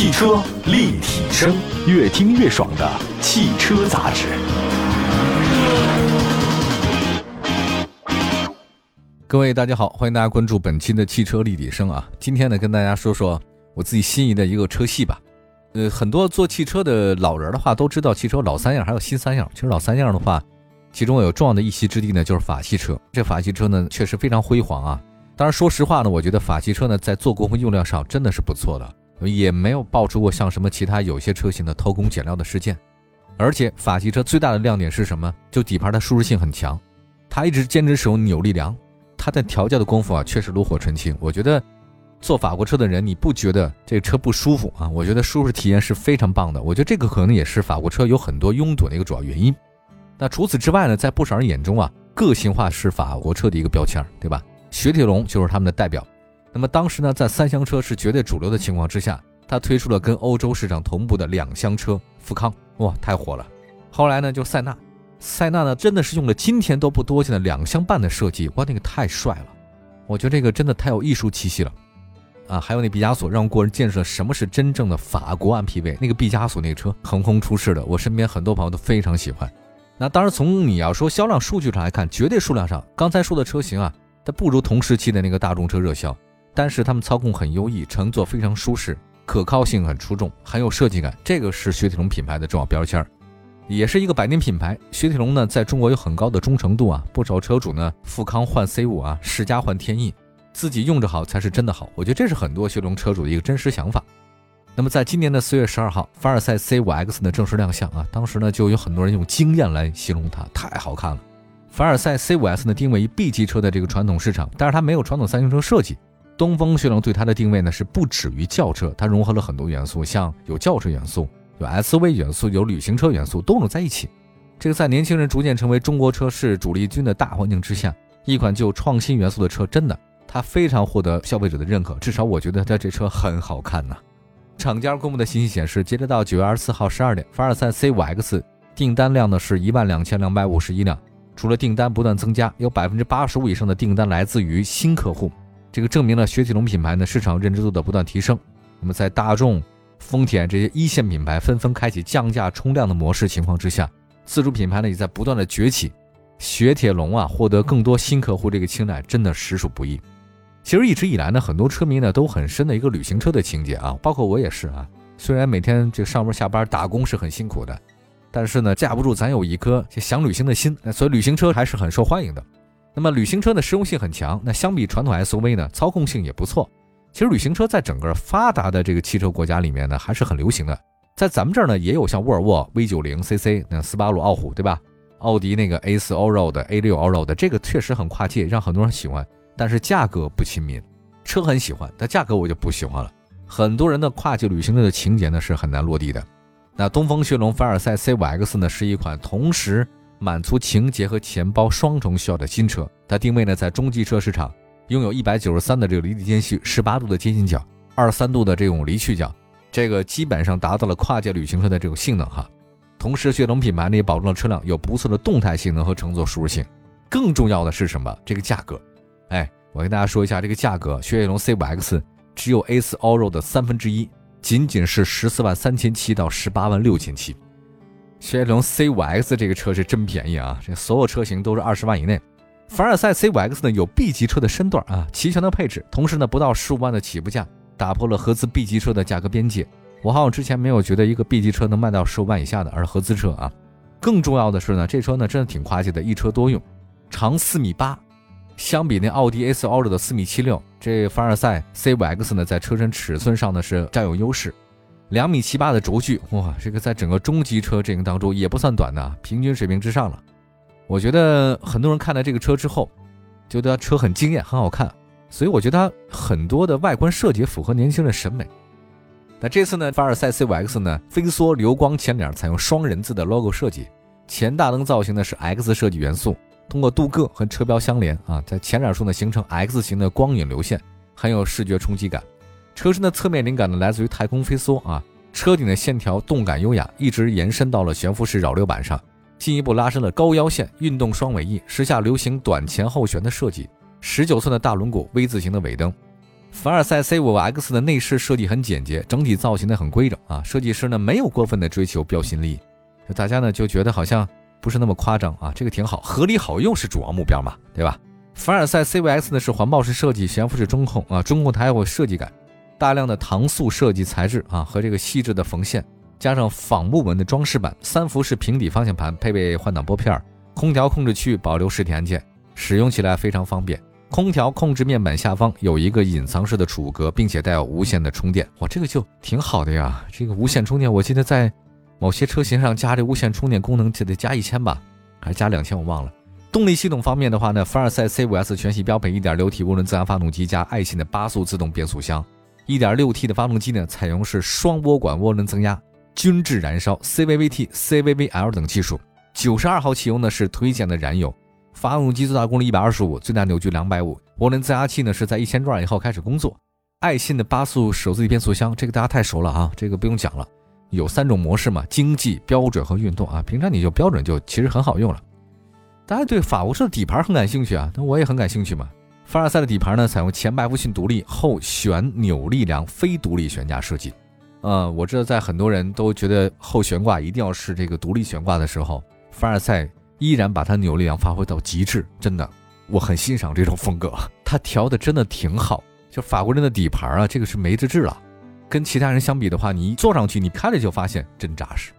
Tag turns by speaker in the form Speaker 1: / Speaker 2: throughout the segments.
Speaker 1: 汽车立体声，越听越爽的汽车杂志。
Speaker 2: 各位大家好，欢迎大家关注本期的汽车立体声啊。今天呢，跟大家说说我自己心仪的一个车系吧。呃，很多做汽车的老人的话都知道，汽车老三样还有新三样。其实老三样的话，其中有重要的一席之地呢，就是法系车。这法系车呢，确实非常辉煌啊。当然，说实话呢，我觉得法系车呢，在做工和用料上真的是不错的，也没有爆出过像什么其他有些车型的偷工减料的事件。而且法系车最大的亮点是什么？就底盘的舒适性很强，它一直坚持使用扭力梁。它在调教的功夫啊，确实炉火纯青。我觉得坐法国车的人，你不觉得这个车不舒服啊？我觉得舒适体验是非常棒的。我觉得这个可能也是法国车有很多拥堵的一个主要原因。那除此之外呢，在不少人眼中啊，个性化是法国车的一个标签，对吧？雪铁龙就是他们的代表。那么当时呢，在三厢车是绝对主流的情况之下，它推出了跟欧洲市场同步的两厢车富康，哇，太火了。后来呢，就塞纳。塞纳呢，真的是用了今天都不多见的两厢半的设计，哇，那个太帅了！我觉得这个真的太有艺术气息了，啊，还有那毕加索，让国人见识了什么是真正的法国 MPV。那个毕加索那个车横空出世的，我身边很多朋友都非常喜欢。那当然，从你要说销量数据上来看，绝对数量上，刚才说的车型啊，它不如同时期的那个大众车热销，但是它们操控很优异，乘坐非常舒适，可靠性很出众，很有设计感，这个是雪铁龙品牌的重要标签儿。也是一个百年品牌，雪铁龙呢，在中国有很高的忠诚度啊。不少车主呢，富康换 C 五啊，世嘉换天翼，自己用着好才是真的好。我觉得这是很多雪铁龙车主的一个真实想法。那么在今年的四月十二号，凡尔赛 C 五 X 呢正式亮相啊，当时呢，就有很多人用惊艳来形容它，太好看了。凡尔赛 C 五 S 呢，定位于 B 级车的这个传统市场，但是它没有传统三厢车设计。东风雪龙对它的定位呢，是不止于轿车，它融合了很多元素，像有轿车元素。有 SUV 元素，有旅行车元素，都能在一起。这个在年轻人逐渐成为中国车市主力军的大环境之下，一款具有创新元素的车，真的它非常获得消费者的认可。至少我觉得它这车很好看呐。厂家公布的信息显示，截止到九月二十四号十二点，凡尔赛 C5X 订单量呢是一万两千两百五十一辆。除了订单不断增加，有百分之八十五以上的订单来自于新客户，这个证明了雪铁龙品牌呢市场认知度的不断提升。那么在大众。丰田这些一线品牌纷纷开启降价冲量的模式情况之下，自主品牌呢也在不断的崛起。雪铁龙啊，获得更多新客户这个青睐真的实属不易。其实一直以来呢，很多车迷呢都很深的一个旅行车的情节啊，包括我也是啊。虽然每天这上班下班打工是很辛苦的，但是呢，架不住咱有一颗想旅行的心，所以旅行车还是很受欢迎的。那么旅行车的实用性很强，那相比传统 SUV 呢，操控性也不错。其实旅行车在整个发达的这个汽车国家里面呢，还是很流行的。在咱们这儿呢，也有像沃尔沃 V90 CC、那斯巴鲁傲虎，对吧？奥迪那个 A4 Allroad、A6 Allroad，这个确实很跨界，让很多人喜欢。但是价格不亲民，车很喜欢，但价格我就不喜欢了。很多人的跨界旅行车的情节呢，是很难落地的。那东风雪龙凡尔赛 C5X 呢，是一款同时满足情节和钱包双重需要的新车。它定位呢在中级车市场。拥有一百九十三的这个离地间隙，十八度的接近角，二十三度的这种离去角，这个基本上达到了跨界旅行车的这种性能哈。同时，雪铁龙品牌呢也保证了车辆有不错的动态性能和乘坐舒适性。更重要的是什么？这个价格。哎，我跟大家说一下这个价格，雪铁龙 C5X 只有 A4 Allroad 的三分之一，仅仅是十四万三千七到十八万六千七。雪铁龙 C5X 这个车是真便宜啊，这所有车型都是二十万以内。凡尔赛 C5X 呢有 B 级车的身段啊，齐全的配置，同时呢不到十五万的起步价，打破了合资 B 级车的价格边界。我好像之前没有觉得一个 B 级车能卖到十五万以下的，而合资车啊。更重要的是呢，这车呢真的挺跨界的，一车多用，长四米八，相比那奥迪 A4 Ultra 的四米七六，这凡尔赛 C5X 呢在车身尺寸上呢是占有优势，两米七八的轴距，哇，这个在整个中级车阵营当中也不算短的，平均水平之上了。我觉得很多人看到这个车之后，觉得车很惊艳，很好看，所以我觉得它很多的外观设计符合年轻人审美。那这次呢，凡尔赛 C5X 呢，飞梭流光前脸采用双人字的 logo 设计，前大灯造型呢是 X 设计元素，通过镀铬和车标相连啊，在前脸处呢形成 X 型的光影流线，很有视觉冲击感。车身的侧面灵感呢来自于太空飞梭啊，车顶的线条动感优雅，一直延伸到了悬浮式扰流板上。进一步拉伸了高腰线，运动双尾翼，时下流行短前后悬的设计，十九寸的大轮毂，V 字形的尾灯，凡尔赛 C5X 的内饰设计很简洁，整体造型呢很规整啊。设计师呢没有过分的追求标新立异，大家呢就觉得好像不是那么夸张啊。这个挺好，合理好用是主要目标嘛，对吧？凡尔赛 C5X 呢是环抱式设计，悬浮式中控啊，中控台有设计感，大量的搪塑设计材质啊和这个细致的缝线，加上仿木纹的装饰板，三幅式平底方向盘，配备换挡拨片，空调控制区域保留实体按键，使用起来非常方便。空调控制面板下方有一个隐藏式的储物格，并且带有无线的充电，哇，这个就挺好的呀。这个无线充电，我记得在某些车型上加这无线充电功能就得加一千吧，还是加两千，我忘了。动力系统方面的话呢，凡尔赛 C5S 全系标配 1.6T 涡轮增压发动机加爱信的八速自动变速箱，1.6T 的发动机呢采用是双涡管涡轮增压，均质燃烧 CVVT、CVVL 等技术。九十二号汽油呢是推荐的燃油。发动机最大功率一百二十五，最大扭矩两百五。涡轮增压器呢是在一千转以后开始工作。爱信的八速手自一体变速箱，这个大家太熟了啊，这个不用讲了。有三种模式嘛，经济、标准和运动啊。平常你就标准就其实很好用了。大家对法国车的底盘很感兴趣啊，那我也很感兴趣嘛。凡尔赛的底盘呢采用前麦弗逊独立后旋扭力梁非独立悬架设计。呃，我知道在很多人都觉得后悬挂一定要是这个独立悬挂的时候，凡尔赛。依然把它扭力梁发挥到极致，真的，我很欣赏这种风格。它调的真的挺好，就法国人的底盘啊，这个是没得治了。跟其他人相比的话，你一坐上去，你开了就发现真扎实，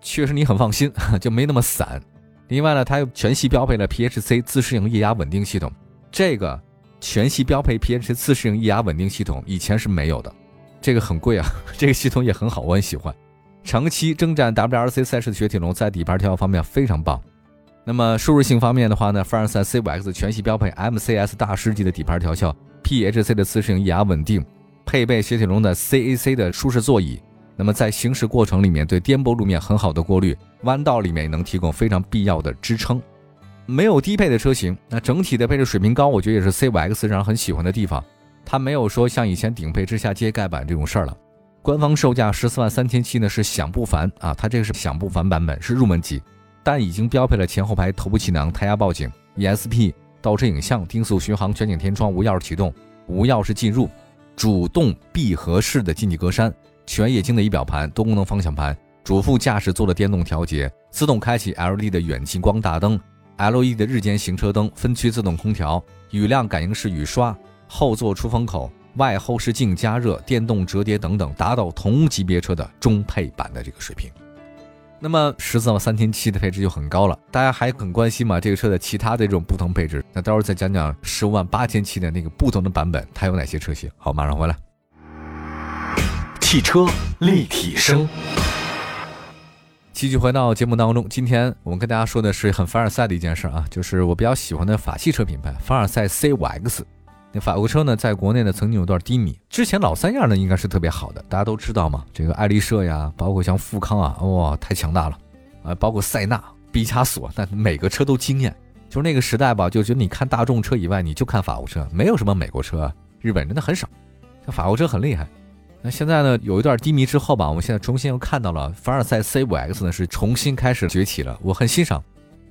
Speaker 2: 确实你很放心，就没那么散。另外呢，它又全系标配了 PHC 自适应液压稳定系统，这个全系标配 PHC 自适应液压稳定系统以前是没有的，这个很贵啊，这个系统也很好，我很喜欢。长期征战 WRC 赛事的雪铁龙在底盘调教方面非常棒。那么舒适性方面的话呢，凡尔赛 C5X 全系标配 MCS 大师级的底盘调校，PHC 的自适应液压稳定，配备雪铁龙的 CAC 的舒适座椅。那么在行驶过程里面，对颠簸路面很好的过滤，弯道里面能提供非常必要的支撑。没有低配的车型，那整体的配置水平高，我觉得也是 C5X 让人很喜欢的地方。它没有说像以前顶配之下接盖板这种事儿了。官方售价十四万三千七呢，是享不凡啊，它这个是享不凡版本，是入门级。但已经标配了前后排头部气囊、胎压报警、ESP、倒车影像、定速巡航、全景天窗、无钥匙启动、无钥匙进入、主动闭合式的进气格栅、全液晶的仪表盘、多功能方向盘、主副驾驶座的电动调节、自动开启 LED 的远近光大灯、LED 的日间行车灯、分区自动空调、雨量感应式雨刷、后座出风口、外后视镜加热、电动折叠等等，达到同级别车的中配版的这个水平。那么十四万三千七的配置就很高了，大家还很关心吗？这个车的其他的这种不同配置，那待会儿再讲讲十五万八千七的那个不同的版本，它有哪些车型？好，马上回来。
Speaker 1: 汽车立体声，
Speaker 2: 继续回到节目当中。今天我们跟大家说的是很凡尔赛的一件事啊，就是我比较喜欢的法系车品牌凡尔赛 C5X。那法国车呢，在国内呢曾经有段低迷。之前老三样呢应该是特别好的，大家都知道嘛。这个爱丽舍呀，包括像富康啊，哇，太强大了啊！包括塞纳、毕加索，那每个车都惊艳。就是那个时代吧，就觉得你看大众车以外，你就看法国车，没有什么美国车、日本真的很少。像法国车很厉害。那现在呢，有一段低迷之后吧，我们现在重新又看到了凡尔赛 C5X 呢是重新开始崛起了。我很欣赏，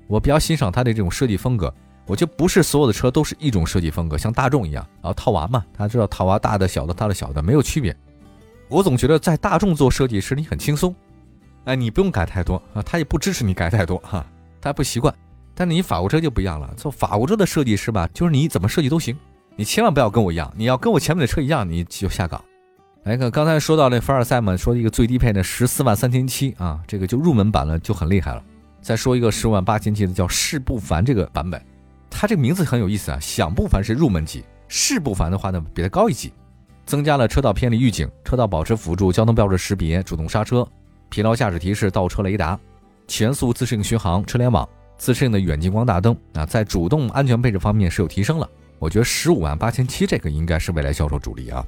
Speaker 2: 我比较欣赏它的这种设计风格。我觉得不是所有的车都是一种设计风格，像大众一样，然后套娃嘛，大家知道套娃大的、小的、大的、小的没有区别。我总觉得在大众做设计时你很轻松，哎，你不用改太多啊，他也不支持你改太多哈，他不习惯。但是你法国车就不一样了，做法国车的设计师吧，就是你怎么设计都行，你千万不要跟我一样，你要跟我前面的车一样，你就下岗。来看刚才说到那凡尔赛嘛，说一个最低配的十四万三千七啊，这个就入门版了就很厉害了。再说一个十五万八千七的叫世不凡这个版本。它这个名字很有意思啊，享不凡是入门级，世不凡的话呢比它高一级，增加了车道偏离预警、车道保持辅助、交通标志识别、主动刹车、疲劳驾驶提示、倒车雷达、全速自适应巡航、车联网、自适应的远近光大灯啊，在主动安全配置方面是有提升了。我觉得十五万八千七这个应该是未来销售主力啊。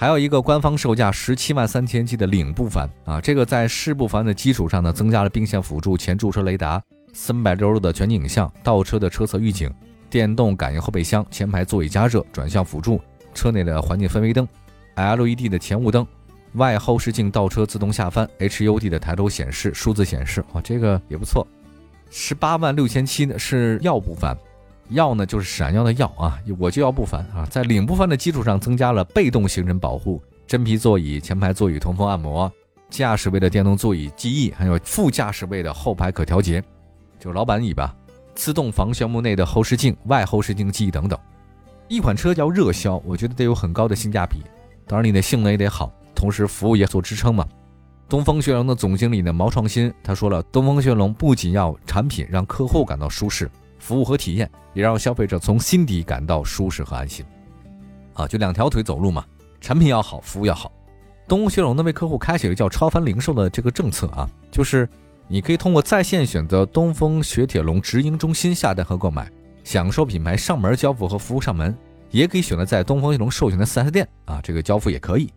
Speaker 2: 还有一个官方售价十七万三千七的领不凡啊，这个在世不凡的基础上呢，增加了并线辅助、前驻车雷达。三百六十度的全景影像，倒车的车侧预警，电动感应后备箱，前排座椅加热，转向辅助，车内的环境氛围灯，LED 的前雾灯，外后视镜倒车自动下翻，HUD 的抬头显示，数字显示，啊，这个也不错。十八万六千七呢是耀不凡，耀呢就是闪耀的耀啊，我就要不凡啊，在领不凡的基础上增加了被动行人保护、真皮座椅、前排座椅通风按摩、驾驶位的电动座椅记忆，还有副驾驶位的后排可调节，就老板椅吧，自动防眩目内的后视镜、外后视镜记忆等等。一款车叫热销，我觉得得有很高的性价比，当然你的性能也得好，同时服务业做支撑嘛。东风雪龙的总经理呢毛创新他说了，东风雪龙不仅要产品让客户感到舒适，服务和体验也让消费者从心底感到舒适和安心。啊，就两条腿走路嘛，产品要好，服务要好。东风雪铁龙呢为客户开启了叫超凡零售的这个政策啊，就是你可以通过在线选择东风雪铁龙直营中心下单和购买，享受品牌上门交付和服务上门，也可以选择在东风雪铁龙授权的 4S 店啊，这个交付也可以。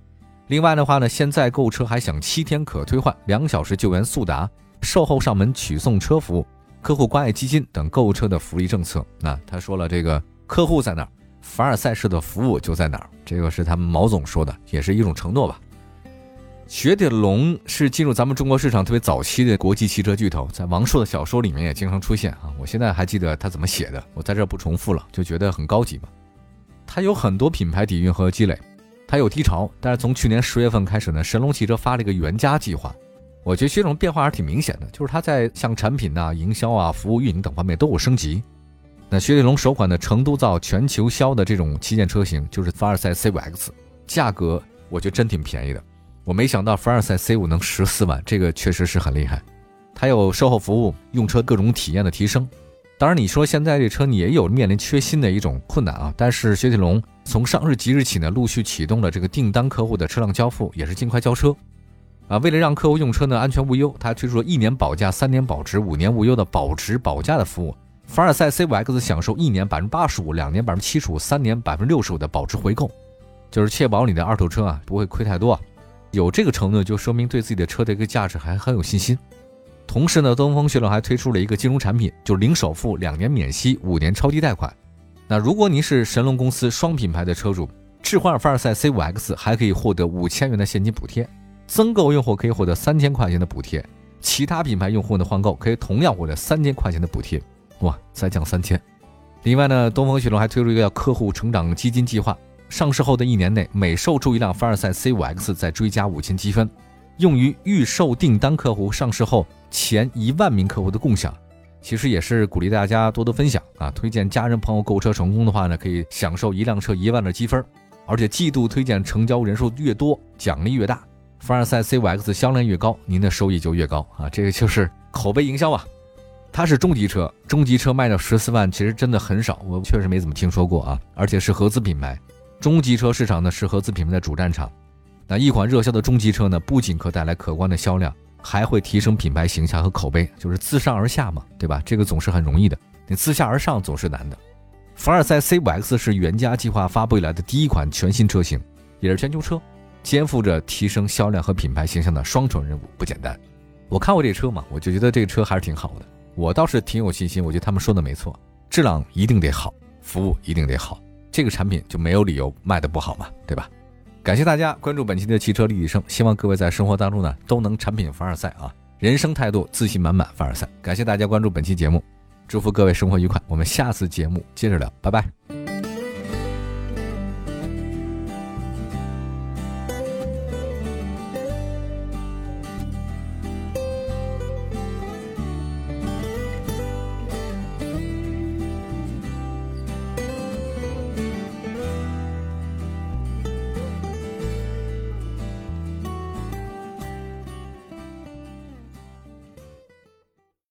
Speaker 2: 另外的话呢，现在购车还享七天可退换、两小时救援速达、售后上门取送车服务、客户关爱基金等购物车的福利政策。那他说了，这个客户在哪儿，凡尔赛式的服务就在哪儿。这个是他们毛总说的，也是一种承诺吧。雪铁龙是进入咱们中国市场特别早期的国际汽车巨头，在王朔的小说里面也经常出现啊。我现在还记得他怎么写的，我在这不重复了，就觉得很高级嘛。他有很多品牌底蕴和积累。它有低潮，但是从去年十月份开始呢，神龙汽车发了一个原家计划，我觉得雪铁龙变化还是挺明显的，就是它在像产品呐、营销啊、服务运营等方面都有升级。那雪铁龙首款的成都造、全球销的这种旗舰车型就是凡尔赛 C5X，价格我觉得真挺便宜的。我没想到凡尔赛 C5 能十四万，这个确实是很厉害。它有售后服务、用车各种体验的提升。当然，你说现在这车你也有面临缺芯的一种困难啊，但是雪铁龙。从上市即日起呢，陆续启动了这个订单客户的车辆交付，也是尽快交车。啊，为了让客户用车呢安全无忧，他推出了一年保价、三年保值、五年无忧的保值保价的服务。凡尔赛 C5X 享受一年百分之八十五、两年百分之七十五、三年百分之六十五的保值回购，就是确保你的二手车啊不会亏太多。有这个承诺，就说明对自己的车的一个价值还很有信心。同时呢，东风雪铁龙还推出了一个金融产品，就是零首付、两年免息、五年超低贷款。那如果您是神龙公司双品牌的车主，置换凡尔赛 C5X 还可以获得五千元的现金补贴，增购用户可以获得三千块钱的补贴，其他品牌用户的换购可以同样获得三千块钱的补贴，哇，再降三千。另外呢，东风雪铁龙还推出一个叫客户成长基金计划，上市后的一年内，每售出一辆凡尔赛 C5X 再追加五千积分，用于预售订单客户上市后前一万名客户的共享。其实也是鼓励大家多多分享啊！推荐家人朋友购车成功的话呢，可以享受一辆车一万的积分，而且季度推荐成交人数越多，奖励越大。凡尔赛 C5X 销量越高，您的收益就越高啊！这个就是口碑营销啊。它是中级车，中级车卖到十四万，其实真的很少，我确实没怎么听说过啊。而且是合资品牌，中级车市场呢是合资品牌的主战场。那一款热销的中级车呢，不仅可带来可观的销量。还会提升品牌形象和口碑，就是自上而下嘛，对吧？这个总是很容易的，你自下而上总是难的。凡尔赛 C5X 是原家计划发布以来的第一款全新车型，也是全球车，肩负着提升销量和品牌形象的双重任务，不简单。我看过这车嘛，我就觉得这个车还是挺好的，我倒是挺有信心。我觉得他们说的没错，质量一定得好，服务一定得好，这个产品就没有理由卖的不好嘛，对吧？感谢大家关注本期的汽车立体声，希望各位在生活当中呢都能产品凡尔赛啊，人生态度自信满满凡尔赛。感谢大家关注本期节目，祝福各位生活愉快，我们下次节目接着聊，拜拜。